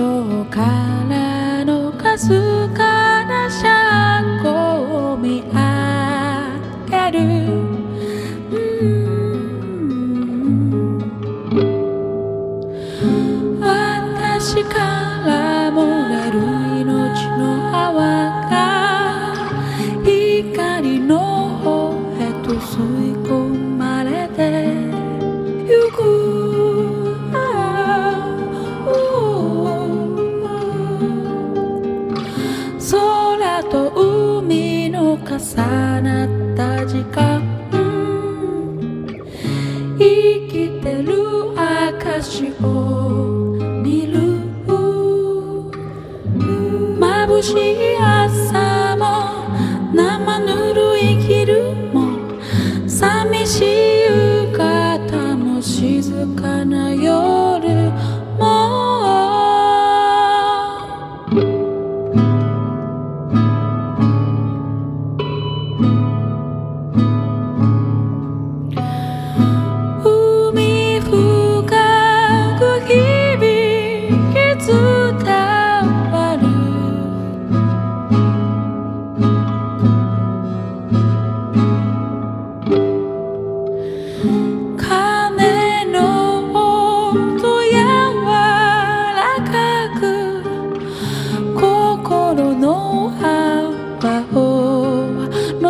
上からのかすかな車庫を見上げる、うん。私か空と海の重なった時間生きてる証を見る。眩しい朝も生ぬるい昼も寂しい夕方も静かな夜も。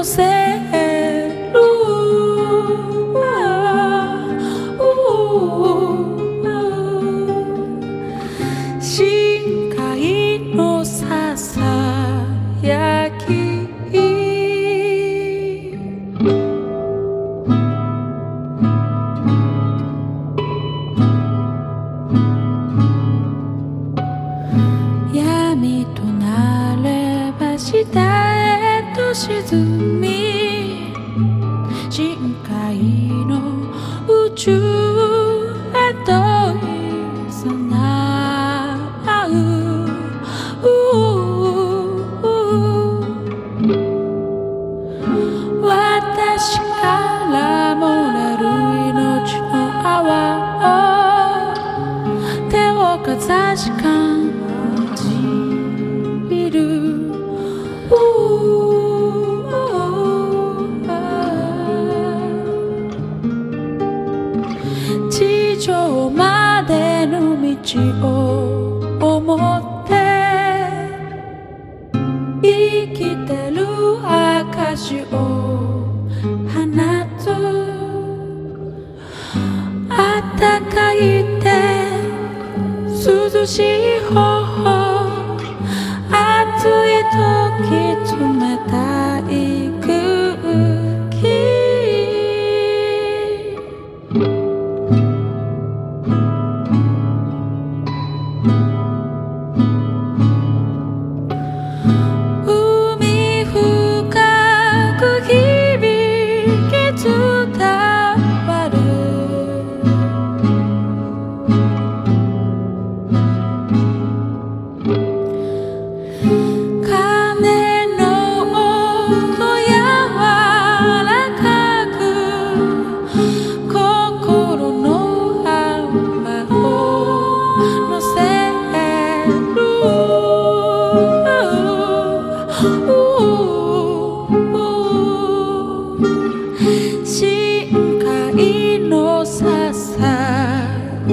を乗せる。深海のささやき。闇となれば下へ沈み。深海の宇宙。の道を思って生きてる証を放つ。あったかいって涼しい方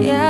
Yeah.